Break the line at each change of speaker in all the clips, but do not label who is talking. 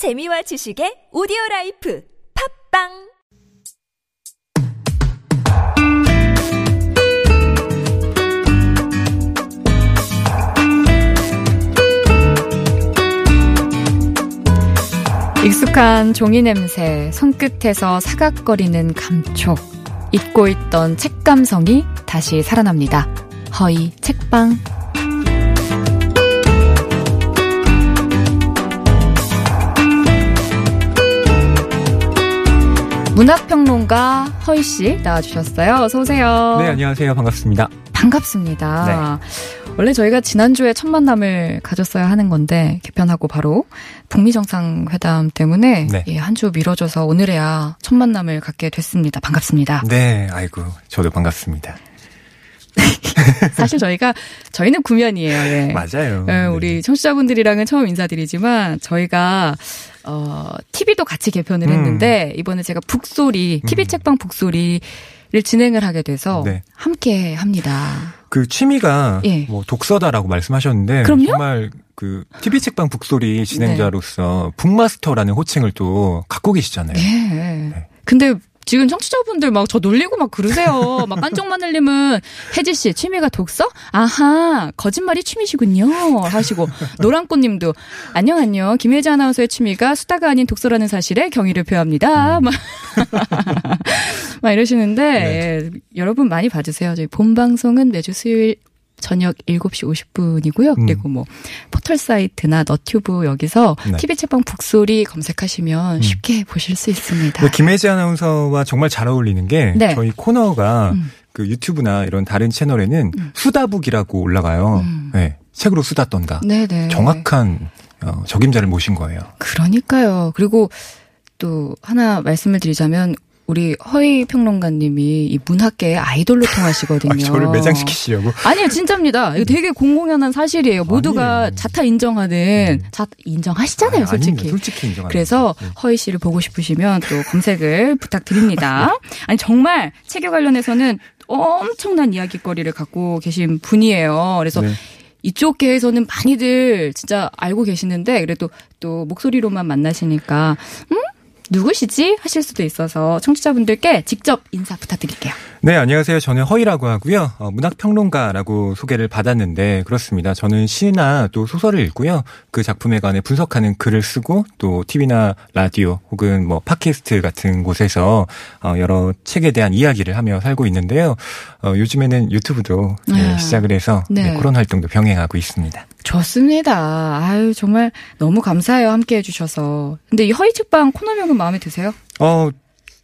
재미와 지식의 오디오 라이프 팟빵
익숙한 종이 냄새, 손끝에서 사각거리는 감촉, 잊고 있던 책 감성이 다시 살아납니다. 허희 책방. 문학평론가 허이 씨 나와주셨어요. 어서 오세요.
네, 안녕하세요. 반갑습니다.
반갑습니다. 원래 저희가 지난주에 첫 만남을 가졌어야 하는 건데 개편하고 바로 북미 정상회담 때문에
네.
예, 한 주 미뤄져서 오늘에야 첫 만남을 갖게 됐습니다. 반갑습니다.
네, 아이고, 저도 반갑습니다.
사실 저희가 저희는 구면이에요. 예.
맞아요.
예,
네.
우리 청취자분들이랑은 처음 인사드리지만 저희가 어 TV도 같이 개편을
음.
했는데 이번에 제가 북소리 TV
음.
책방 북소리 를 진행을 하게 돼서
네.
함께 합니다.
그 취미가
예.
뭐 독서다라고 말씀하셨는데
그럼요?
정말 그 TV 책방 북소리 진행자로서 북마스터라는 호칭을 또 갖고 계시잖아요.
네. 근데 지금 청취자분들 막 저 놀리고 막 그러세요. 막 깐종마늘님은 혜지 씨 취미가 독서? 아하 거짓말이 취미시군요. 하시고 노랑꽃님도 안녕 안녕 김혜지 아나운서의 취미가 수다가 아닌 독서라는 사실에 경의를 표합니다. 막, 막 이러시는데
네.
예, 여러분 많이 봐주세요. 저희 본 방송은 매주 수요일 저녁 7시 50분이고요.
음.
그리고 뭐 포털 사이트나 너튜브 여기서
네.
TV 책방 북소리 검색하시면
음.
쉽게 보실 수 있습니다.
김혜지 아나운서와 정말 잘 어울리는 게
네.
저희 코너가
음.
그 유튜브나 이런 다른 채널에는 수다북이라고 올라가요.
음.
네, 책으로 수다 떤다.
네네.
정확한 어, 적임자를 모신 거예요.
그러니까요. 그리고 또 하나 말씀을 드리자면 우리 허희 평론가님이 이 문학계의 아이돌로 통하시거든요.
아, 저를 매장시키시려고.
아니요, 진짜입니다. 이거 되게 공공연한 사실이에요. 모두가
아니에요.
자타 인정하는, 자, 인정하시잖아요,
아니,
솔직히.
아닙니다. 솔직히 인정합니다.
그래서
네.
허희 씨를 보고 싶으시면 또 검색을 부탁드립니다. 아니 정말 책에 관련해서는 엄청난 이야기거리를 갖고 계신 분이에요. 그래서
네.
이쪽 계에서는 많이들 진짜 알고 계시는데 그래도 또 목소리로만 만나시니까 음? 누구시지? 하실 수도 있어서 청취자분들께 직접 인사 부탁드릴게요.
네, 안녕하세요. 저는 허이라고 하고요. 어, 문학평론가라고 소개를 받았는데 그렇습니다. 저는 시나 또 소설을 읽고요. 그 작품에 관해 분석하는 글을 쓰고 또 TV나 라디오 혹은 뭐 팟캐스트 같은 곳에서 어, 여러 책에 대한 이야기를 하며 살고 있는데요. 어, 요즘에는 유튜브도 네,
아,
시작을 해서
네.
네, 그런 활동도 병행하고 있습니다.
좋습니다. 아유 정말 너무 감사해요 함께 해주셔서. 근데 이 허이 책방 코너명은 마음에 드세요?
어,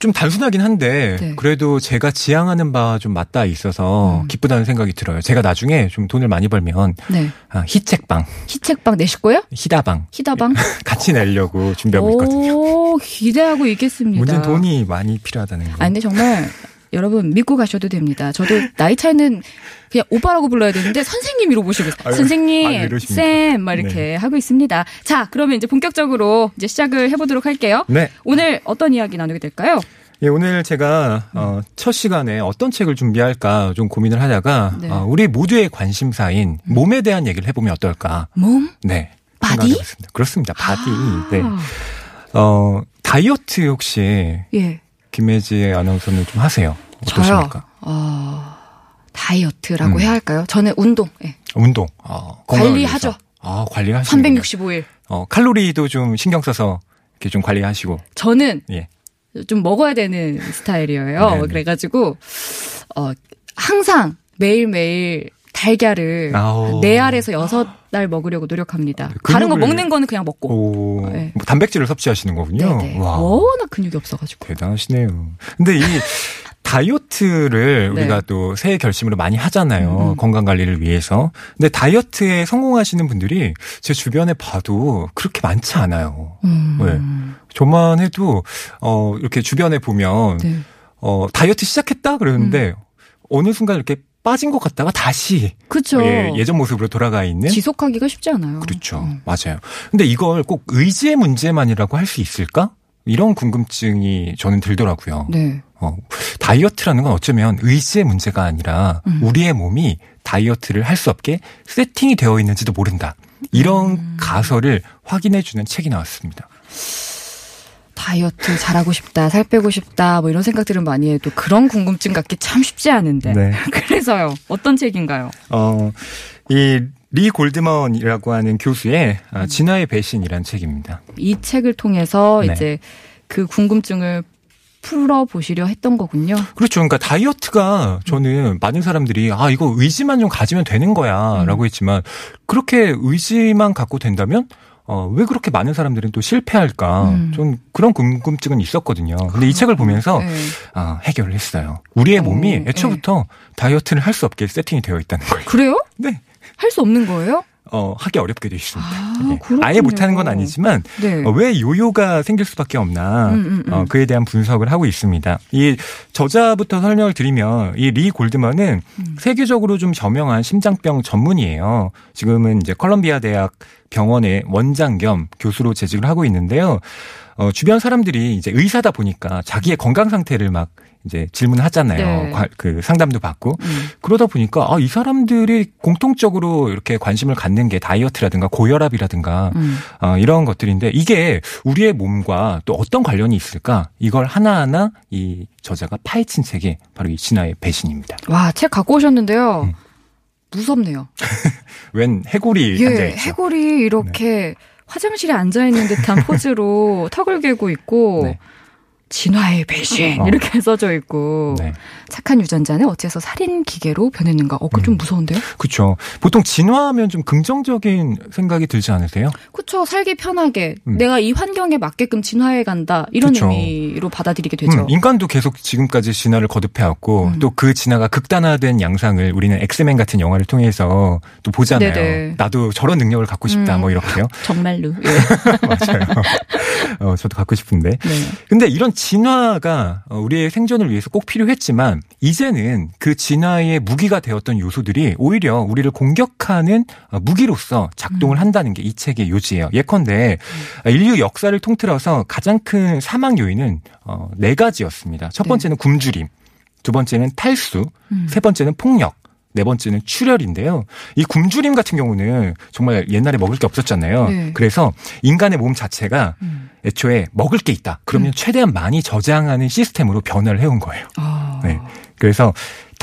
좀 단순하긴 한데
네.
그래도 제가 지향하는 바와 좀 맞닿아 있어서
음.
기쁘다는 생각이 들어요. 제가 나중에 좀 돈을 많이 벌면
네.
아, 히책방,
희책방 내실 거예요?
히다방
희다방?
같이 내려고 준비하고 있거든요.
오, 기대하고 있겠습니다.
문제는 돈이 많이 필요하다는 거.
아, 근데 정말 여러분 믿고 가셔도 됩니다. 저도 나이 차이는 그냥 오빠라고 불러야 되는데 선생님이로 모시고 있어요. 선생님,
아유, 이러십니까?
쌤, 막 이렇게
네.
하고 있습니다. 자, 그러면 이제 본격적으로 이제 시작을 해보도록 할게요.
네.
오늘 어떤 이야기 나누게 될까요?
예, 오늘 제가 어, 첫 시간에 어떤 책을 준비할까 좀 고민을 하다가
네.
어, 우리 모두의 관심사인 몸에 대한 얘기를 해보면 어떨까.
몸?
네. Body? 그렇습니다. Body.
아,
네. 어, 다이어트 혹시
예.
김혜지 아나운서는 좀 하세요?
저요.
어떠십니까?
어, 다이어트라고
음.
해야 할까요? 저는 운동. 예.
운동. 어,
관리하죠.
아, 관리하시는
365일.
어, 칼로리도 좀 신경 써서 이렇게 좀 관리하시고.
저는
예.
좀 먹어야 되는 스타일이에요.
네네.
그래가지고 어 항상 매일 매일 달걀을
아오.
네 알에서 여섯 알 먹으려고 노력합니다.
근육을-
다른 거 먹는 거는 그냥 먹고.
오,
네.
뭐 단백질을 섭취하시는 거군요.
네네.
와.
워낙 근육이 없어가지고.
대단하시네요. 근데 이 다이어트를
네.
우리가 또 새해 결심으로 많이 하잖아요.
음.
건강 관리를 위해서. 근데 다이어트에 성공하시는 분들이 제 주변에 봐도 그렇게 많지 않아요.
음.
네. 저만 해도 어 이렇게 주변에 보면
네.
어 다이어트 시작했다 그러는데 어느 순간 이렇게 빠진 것 같다가 다시
그쵸.
예, 예전 모습으로 돌아가 있는
지속하기가 쉽지 않아요.
그렇죠.
음.
맞아요. 근데 이걸 꼭 의지의 문제만이라고 할 수 있을까? 이런 궁금증이 저는 들더라고요.
네.
어, 다이어트라는 건 어쩌면 의지의 문제가 아니라
음.
우리의 몸이 다이어트를 할 수 없게 세팅이 되어 있는지도 모른다. 이런
음.
가설을 확인해 주는 책이 나왔습니다.
다이어트 잘하고 싶다, 살 빼고 싶다, 뭐 이런 생각들은 많이 해도 그런 궁금증 갖기 참 쉽지 않은데.
네.
그래서요. 어떤 책인가요?
어, 이 리 골드먼이라고 하는 교수의 아, 진화의 배신이라는 책입니다.
이 책을 통해서
네.
이제 그 궁금증을 풀어보시려 했던 거군요.
그렇죠. 그러니까 다이어트가 저는 많은 사람들이 아 이거 의지만 좀 가지면 되는 거야 라고
음.
했지만 그렇게 의지만 갖고 된다면 어, 왜 그렇게 많은 사람들은 또 실패할까?
음.
좀 그런 궁금증은 있었거든요. 근데 이 책을 보면서
네.
아, 해결을 했어요. 우리의
어,
몸이 애초부터 다이어트를 할 수 없게 세팅이 되어 있다는 거예요.
그래요?
네.
할 수 없는 거예요?
어, 하기 어렵게 되어 있습니다.
아,
예. 못하는 건 아니지만
네.
어, 왜 요요가 생길 수밖에 없나
음, 음, 음.
어, 그에 대한 분석을 하고 있습니다. 이 저자부터 설명을 드리면 이 리 골드먼은
음.
세계적으로 좀 저명한 심장병 전문이에요. 지금은 이제 컬럼비아 대학 병원의 원장 겸 교수로 재직을 하고 있는데요. 어, 주변 사람들이 이제 의사다 보니까 자기의 건강 상태를 막 이제 질문하잖아요.
네.
과- 그 상담도 받고
음.
그러다 보니까 아, 이 사람들이 공통적으로 이렇게 관심을 갖는 게 다이어트라든가 고혈압이라든가
음.
어, 이런 것들인데 이게 우리의 몸과 또 어떤 관련이 있을까? 이걸 하나하나 이 저자가 파헤친 책이 바로 이 진화의 배신입니다.
와, 책 갖고 오셨는데요.
음.
무섭네요.
웬 해골이
예,
앉아있죠.
해골이 이렇게 화장실에 앉아 있는 듯한 포즈로 턱을 괴고 있고
네.
진화의 배신
어.
이렇게 써져 있고
네.
착한 유전자는 어째서 살인 기계로 변했는가? 어, 그거 좀
음.
무서운데요?
그렇죠. 보통 진화하면 좀 긍정적인 생각이 들지 않으세요?
그쵸. 살기 편하게
음.
내가 이 환경에 맞게끔 진화해 간다 이런
그쵸.
의미로 받아들이게 되죠.
음, 인간도 계속 지금까지 진화를 거듭해왔고
음.
또그 진화가 극단화된 양상을 우리는 엑스맨 같은 영화를 통해서 또 보잖아요.
네네.
나도 저런 능력을 갖고 싶다
음.
뭐 이렇게요.
정말로. 예.
맞아요. 어, 저도 갖고 싶은데.
네.
근데 이런 진화가 어, 우리의 생존을 위해서 꼭 필요했지만 이제는 그 진화의 무기가 되었던 요소들이 오히려 우리를 공격하는 어, 무기로서 작동을 한다는 게 이 책의 요지예요. 예컨대 어, 인류 역사를 통틀어서 가장 큰 사망 요인은 어, 네 가지였습니다. 첫
네.
번째는 굶주림, 두 번째는 탈수,
음.
세 번째는 폭력, 네 번째는 출혈인데요. 이 굶주림 같은 경우는 정말 옛날에 먹을 게 없었잖아요.
네.
그래서 인간의 몸 자체가
음.
애초에 먹을 게 있다. 그러면 최대한 많이 저장하는 시스템으로 변화를 해온 거예요.
아.
네. 그래서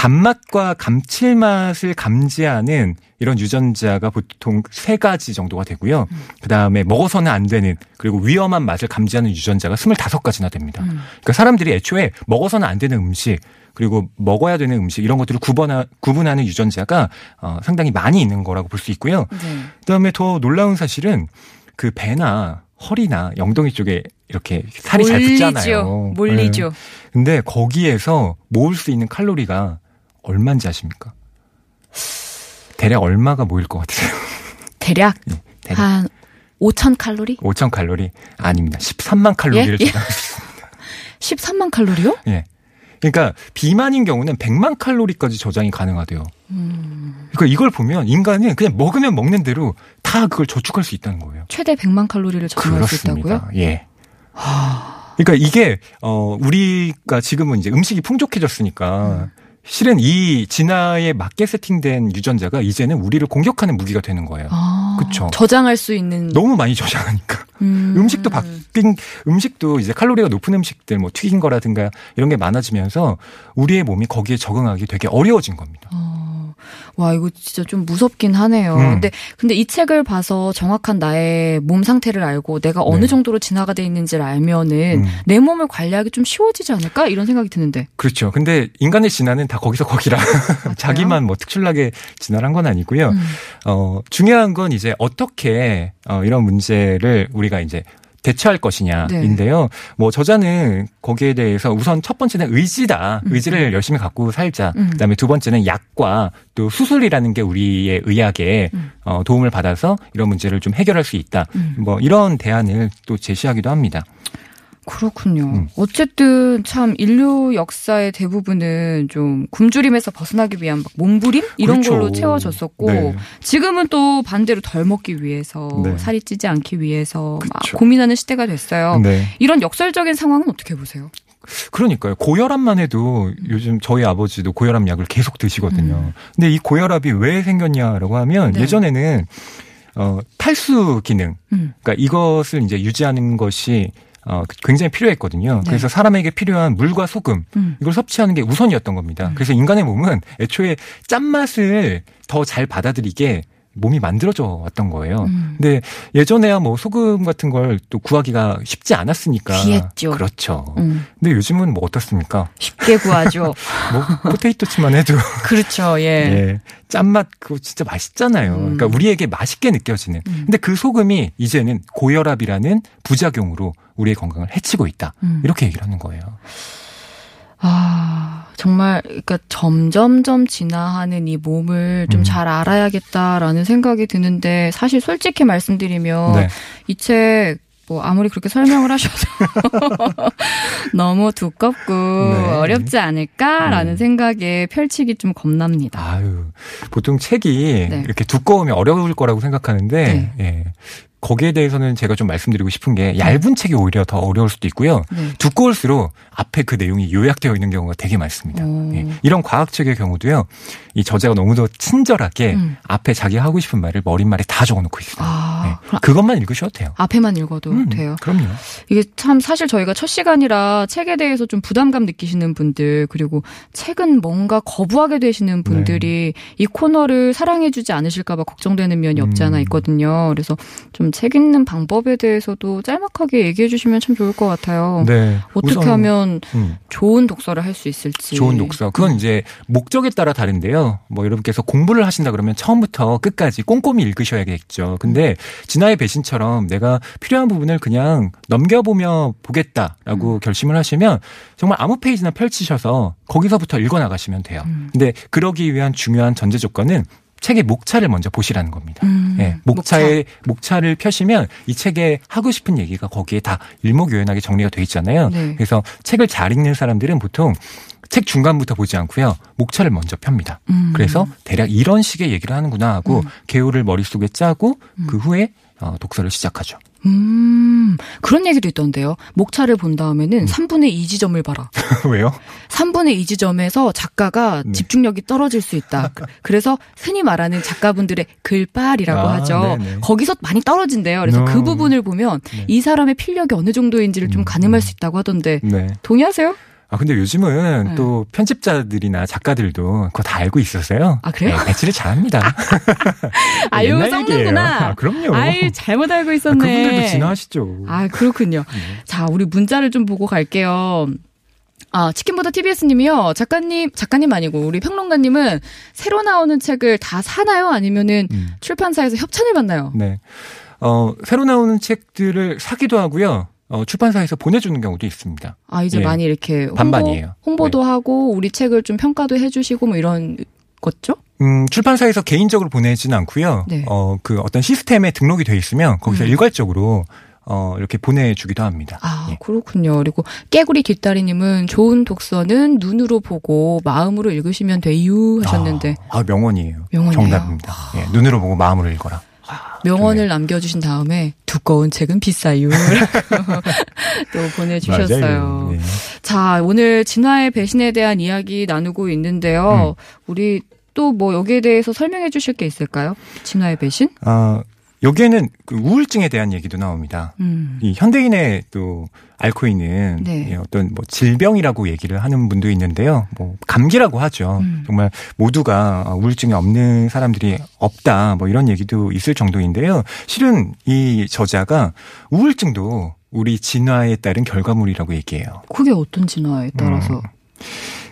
단맛과 감칠맛을 감지하는 이런 유전자가 보통 세 가지 정도가 되고요. 그 다음에 먹어서는 안 되는 그리고 위험한 맛을 감지하는 유전자가 25가지나 됩니다.
음.
그러니까 사람들이 애초에 먹어서는 안 되는 음식 그리고 먹어야 되는 음식 이런 것들을 구분하, 구분하는 유전자가 어, 상당히 많이 있는 거라고 볼 수 있고요.
네.
그다음에 더 놀라운 사실은 그 배나 허리나 영덩이 쪽에 이렇게 살이 잘 붙잖아요.
몰리죠.
네. 근데 거기에서 모을 수 있는 칼로리가 얼마인지 아십니까? 대략 얼마가 모일 것 같으세요?
대략
예, 대략
한 5천 칼로리?
5천 칼로리 아닙니다. 13만 칼로리를
예?
수 있습니다.
13만 칼로리요?
예. 그러니까 비만인 경우는 100만 칼로리까지 저장이 가능하대요.
음.
그러니까 이걸 보면 인간은 그냥 먹으면 먹는 대로 다 그걸 저축할 수 있다는 거예요.
최대 100만 칼로리를 저장할 수 있다고요?
그렇습니다. 예. 그러니까 이게 어 우리가 지금은 이제 음식이 풍족해졌으니까 실은 이 진화에 맞게 세팅된 유전자가 이제는 우리를 공격하는 무기가 되는 거예요.
아,
그쵸.
저장할 수 있는
너무 많이 저장하니까.
음.
음식도 바뀐 음식도 이제 칼로리가 높은 음식들 뭐 튀긴 거라든가 이런 게 많아지면서 우리의 몸이 거기에 적응하기 되게 어려워진 겁니다.
어, 와 이거 진짜 좀 무섭긴 하네요.
음.
근데 근데 이 책을 봐서 정확한 나의 몸 상태를 알고 내가 어느
네.
정도로 진화가 돼 있는지를 알면은
음.
내 몸을 관리하기 좀 쉬워지지 않을까 이런 생각이 드는데.
그렇죠. 근데 인간의 진화는 다 거기서 거기라 자기만 뭐 특출나게 진화를 한건 아니고요.
음.
어, 중요한 건 이제 어떻게 어, 이런 문제를 우리가 이제 대처할 것이냐인데요. 뭐 저자는 거기에 대해서 우선 첫 번째는 의지다.
음.
의지를 열심히 갖고 살자.
음.
그다음에 두 번째는 약과 또 수술이라는 게 우리의 의학에
음.
어, 도움을 받아서 이런 문제를 좀 해결할 수 있다.
음.
뭐 이런 대안을 또 제시하기도 합니다.
그렇군요.
음.
어쨌든 참 인류 역사의 대부분은 좀 굶주림에서 벗어나기 위한 막 몸부림 이런
그렇죠.
걸로 채워졌었고
네.
지금은 또 반대로 덜 먹기 위해서
네.
살이 찌지 않기 위해서 막
그쵸.
고민하는 시대가 됐어요.
네.
이런 역설적인 상황은 어떻게 보세요?
그러니까요. 고혈압만 해도 요즘 저희 아버지도 고혈압 약을 계속 드시거든요. 근데 이 고혈압이 왜 생겼냐라고 하면
네.
예전에는 어, 탈수 기능.
음.
그러니까 이것을 이제 유지하는 것이 어, 굉장히 필요했거든요.
네.
그래서 사람에게 필요한 물과 소금
음.
이걸 섭취하는 게 우선이었던 겁니다.
음.
그래서 인간의 몸은 애초에 짠맛을 더 잘 받아들이게 몸이 만들어져 왔던 거예요.
음.
근데 예전에야 뭐 소금 같은 걸 또 구하기가 쉽지 않았으니까.
귀했죠.
그렇죠.
음.
근데 요즘은 뭐 어떻습니까?
쉽게 구하죠.
뭐 포테이토치만 해도
그렇죠. 예.
예. 짠맛 그거 진짜 맛있잖아요.
음.
그러니까 우리에게 맛있게 느껴지는.
음.
근데 그 소금이 이제는 고혈압이라는 부작용으로 우리의 건강을 해치고 있다.
음.
이렇게 얘기를 하는 거예요.
아, 정말, 그러니까 점점점 진화하는 이 몸을 좀
음.
잘 알아야겠다라는 생각이 드는데, 사실 솔직히 말씀드리면,
네.
이 책, 뭐, 아무리 그렇게 설명을 하셔도 너무 두껍고
네.
어렵지 않을까라는
음.
생각에 펼치기 좀 겁납니다.
아유, 보통 책이
네.
이렇게 두꺼우면 어려울 거라고 생각하는데, 예. 거기에 대해서는 제가 좀 말씀드리고 싶은 게 얇은 책이 오히려 더 어려울 수도 있고요.
네.
두꺼울수록 앞에 그 내용이 요약되어 있는 경우가 되게 많습니다.
오.
예. 이런 과학책의 경우도요, 이 저자가 너무 더 친절하게
음.
앞에 자기 하고 싶은 말을 머릿말에 다 적어놓고 있어요.
아,
예. 그것만 읽으셔도 돼요.
앞에만 읽어도
음,
돼요.
그럼요.
이게 참 사실 저희가 첫 시간이라 책에 대해서 좀 부담감 느끼시는 분들 그리고 책은 뭔가 거부하게 되시는 분들이 이 코너를 사랑해주지 않으실까봐 걱정되는 면이 없지 않아
음.
있거든요. 그래서 좀책 읽는 방법에 대해서도 짤막하게 얘기해 주시면 참 좋을 것 같아요.
네.
어떻게
우선,
하면
음,
좋은 독서를 할 수 있을지.
좋은 독서. 그건 이제 목적에 따라 다른데요. 뭐 여러분께서 공부를 하신다 그러면 처음부터 끝까지 꼼꼼히 읽으셔야겠죠. 근데 진아의 배신처럼 내가 필요한 부분을 그냥 넘겨보며 보겠다라고 결심을 하시면 정말 아무 페이지나 펼치셔서 거기서부터 읽어 나가시면 돼요.
음.
근데 그러기 위한 중요한 전제 조건은 책의 목차를 먼저 보시라는 겁니다.
음,
예, 목차에 목차 를 펴시면 이 책에 하고 싶은 얘기가 거기에 다 일목요연하게 정리가 돼 있잖아요.
네.
그래서 책을 잘 읽는 사람들은 보통 책 중간부터 보지 않고요. 목차를 먼저 펴니다.
음.
그래서 대략 이런 식의 얘기를 하는구나 하고
음.
개요를 머릿속에 짜고
음.
그 후에 어, 독서를 시작하죠.
음, 그런 얘기도 있던데요. 목차를 본 다음에는
음.
3분의 2 지점을 봐라.
왜요?
3분의 2 지점에서 작가가
네.
집중력이 떨어질 수 있다. 그래서 흔히 말하는 작가분들의 글빨이라고
아,
하죠.
네네.
거기서 많이 떨어진대요. 그래서
음.
그 부분을 보면
네.
이 사람의 필력이 어느 정도인지를 좀
음,
가늠할
음.
수 있다고 하던데
네.
동의하세요?
아 근데 요즘은
네.
또 편집자들이나 작가들도 그거 다 알고 있었어요.
아, 그래요?
네, 배치를 잘합니다.
아,
옛날
썩는구나.
아, 그럼요.
아이, 잘못 알고
아,
있었네.
그분들도 진화하시죠.
아, 그렇군요.
네.
자, 우리 문자를 좀 보고 갈게요. 아, 치킨보다 TBS님이요. 작가님, 작가님 아니고 우리 평론가님은 새로 나오는 책을 다 사나요? 아니면은
음.
출판사에서 협찬을 받나요?
네. 어, 새로 나오는 책들을 사기도 하고요. 어, 출판사에서 보내주는 경우도 있습니다.
아, 이제
예.
많이 이렇게 홍보,
반반이에요.
홍보도 하고 우리 책을 좀 평가도 해주시고 뭐 이런 거죠?
음, 출판사에서 개인적으로 보내지는 않고요.
네.
어, 그 어떤 시스템에 등록이 돼 있으면 거기서
음.
일괄적으로 어, 이렇게 보내주기도 합니다.
아,
예.
그렇군요. 그리고 깨구리 뒷다리님은 좋은 독서는 눈으로 보고 마음으로 읽으시면 돼요 하셨는데
아, 아, 명언이에요.
명언이에요?
정답입니다. 예, 눈으로 보고 마음으로 읽어라.
명언을 남겨주신 다음에 두꺼운 책은 비싸요. 또 보내주셨어요.
네.
자, 오늘 진화의 배신에 대한 이야기 나누고 있는데요.
음.
우리 또 뭐 여기에 대해서 설명해 주실 게 있을까요? 진화의 배신?
아, 여기에는 그 우울증에 대한 얘기도 나옵니다.
음.
이 현대인의 또 앓고 있는
네.
이 어떤 뭐 질병이라고 얘기를 하는 분도 있는데요. 뭐 감기라고 하죠.
음.
정말 모두가 우울증이 없는 사람들이 없다. 뭐 이런 얘기도 있을 정도인데요. 실은 이 저자가 우울증도 우리 진화에 따른 결과물이라고 얘기해요.
그게 어떤 진화에 따라서
음.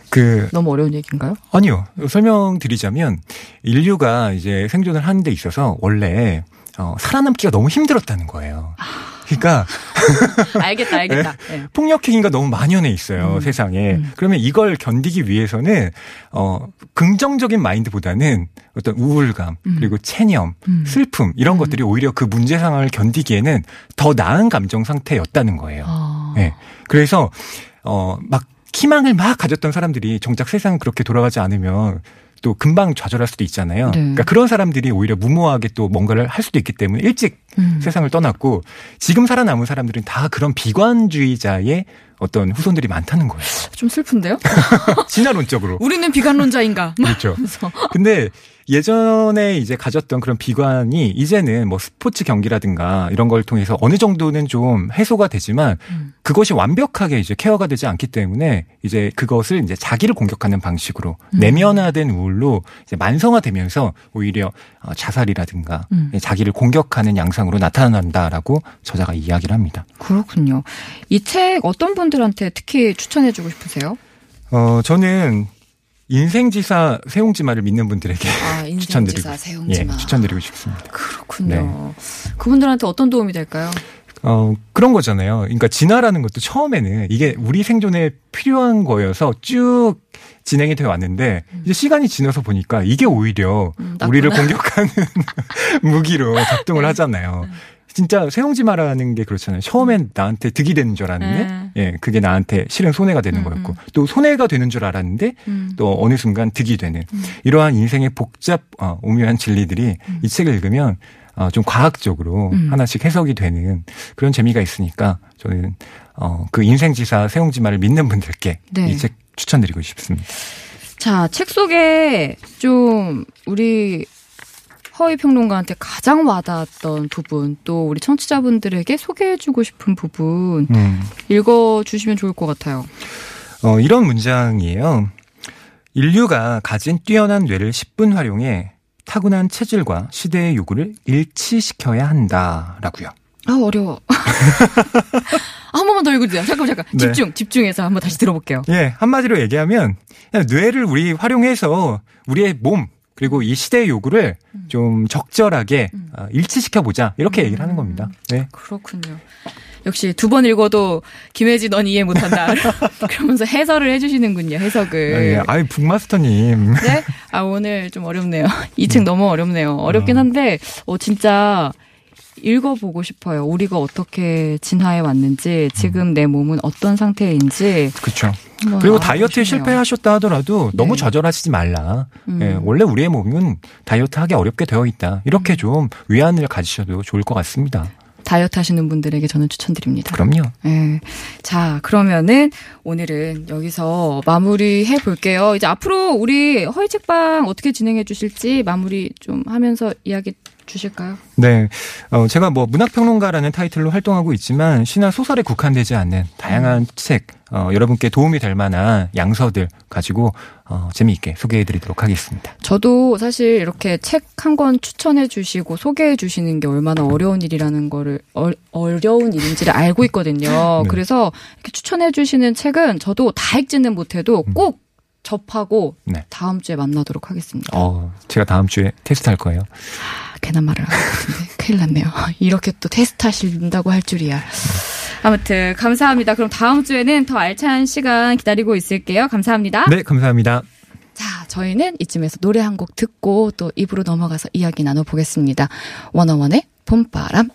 그
너무 어려운 얘기인가요?
아니요. 설명드리자면 인류가 이제 생존을 하는 데 있어서 원래 어, 살아남기가 너무 힘들었다는 거예요. 그러니까
알겠다, 알겠다. 네.
폭력 행위가 너무 만연해 있어요,
음.
세상에.
음.
그러면 이걸 견디기 위해서는 어 긍정적인 마인드보다는 어떤 우울감,
음.
그리고 체념,
음.
슬픔 이런
음.
것들이 오히려 그 문제 상황을 견디기에는 더 나은 감정 상태였다는 거예요.
아.
네. 그래서 어막 희망을 막 가졌던 사람들이 정작 세상 그렇게 돌아가지 않으면 또 금방 좌절할 수도 있잖아요.
네.
그러니까 그런 사람들이 오히려 무모하게 또 뭔가를 할 수도 있기 때문에 일찍
음.
세상을 떠났고 지금 살아남은 사람들은 다 그런 비관주의자의 어떤 후손들이 많다는 거예요.
좀 슬픈데요?
진화론적으로.
우리는 비관론자인가?
그렇죠. 근데 예전에 이제 가졌던 그런 비관이 이제는 뭐 스포츠 경기라든가 이런 걸 통해서 어느 정도는 좀 해소가 되지만
음.
그것이 완벽하게 이제 케어가 되지 않기 때문에 이제 그것을 이제 자기를 공격하는 방식으로
음.
내면화된 우울로 이제 만성화되면서 오히려 어, 자살이라든가
음.
자기를 공격하는 양상으로 나타난다라고 저자가 이야기를 합니다.
그렇군요. 이 책 어떤 분들한테 특히 추천해주고 싶으세요?
어, 저는 인생지사 세용지마를 믿는 분들에게
아,
추천드리고. 예, 추천드리고 싶습니다.
그렇군요. 그분들한테 어떤 도움이 될까요?
어, 그런 거잖아요. 그러니까 진화라는 것도 처음에는 이게 우리 생존에 필요한 거여서 쭉 진행이 되어 왔는데 이제 시간이 지나서 보니까 이게 오히려
음,
우리를? 공격하는 무기로 작동을 하잖아요. 진짜 세용지마라는 게 그렇잖아요. 처음엔 나한테 득이 되는 줄 알았는데,
네.
예, 그게 나한테 실은 손해가 되는
음,
거였고, 또 손해가 되는 줄 알았는데,
음.
또 어느 순간 득이 되는
음.
이러한 인생의 복잡 어, 오묘한 진리들이 이 책을 읽으면 어, 좀 과학적으로
음.
하나씩 해석이 되는 그런 재미가 있으니까 저는 어, 그 인생지사 세용지마를 믿는 분들께
네.
이책 추천드리고 싶습니다.
자, 책 속에 좀 우리 허위 평론가한테 가장 와닿았던 부분, 또 우리 청취자분들에게 소개해주고 싶은 부분
음.
읽어주시면 좋을 것 같아요.
어, 이런 문장이에요. 인류가 가진 뛰어난 뇌를 10분 활용해 타고난 체질과 시대의 요구를 일치시켜야 한다라고요.
아 어려워. 한 번만 더 읽어주세요. 잠깐 잠깐
네.
집중 집중해서 한번 다시 들어볼게요.
예, 한마디로 얘기하면 뇌를 우리 활용해서 우리의 몸 그리고 이 시대의 요구를 좀 적절하게 어, 일치시켜 보자 이렇게 얘기를 하는 겁니다. 네.
그렇군요. 역시 두 번 읽어도 김혜지 넌 이해 못한다. 그러면서 해설을 해주시는군요. 해석을.
아, 예. 아이 북마스터님.
네? 아, 오늘 좀 어렵네요. 이책 너무 어렵네요. 어렵긴 한데, 어, 진짜 읽어보고 싶어요. 우리가 어떻게 진화해 왔는지, 지금 내 몸은 어떤 상태인지.
그렇죠.
그리고
다이어트에
싶네요.
실패하셨다 하더라도 너무
네.
좌절하시지 말라.
음.
예, 원래 우리의 몸은 다이어트하기 어렵게 되어 있다.
음.
이렇게 좀 위안을 가지셔도 좋을 것 같습니다.
다이어트 하시는 분들에게 저는 추천드립니다.
그럼요.
예. 자, 그러면은 오늘은 여기서 마무리 해 볼게요. 이제 앞으로 우리 허위책방 어떻게 진행해 주실지 마무리 좀 하면서 이야기 주실까요?
네. 어, 제가 뭐 문학평론가라는 타이틀로 활동하고 있지만 시나 소설에 국한되지 않는 다양한 책, 어, 여러분께 도움이 될 만한 양서들 가지고 어, 재미있게 소개해 드리도록 하겠습니다.
저도 사실 이렇게 책 한 권 추천해 주시고 소개해 주시는 게 얼마나 어려운 일이라는 거를 어, 어려운 일인지를 알고 있거든요.
네.
그래서 이렇게 추천해 주시는 책은 저도 다 읽지는 못해도 꼭 접하고
네.
다음 주에 만나도록 하겠습니다.
어, 제가 다음 주에 테스트할 거예요.
아, 괜한 말을 한 것 같은데 큰일 났네요. 이렇게 또 테스트 하신다고 할 줄이야. 아무튼 감사합니다. 그럼 다음 주에는 더 알찬 시간 기다리고 있을게요. 감사합니다.
네, 감사합니다.
자, 저희는 이쯤에서 노래 한 곡 듣고 또 입으로 넘어가서 이야기 나눠보겠습니다. 원어원의 봄바람.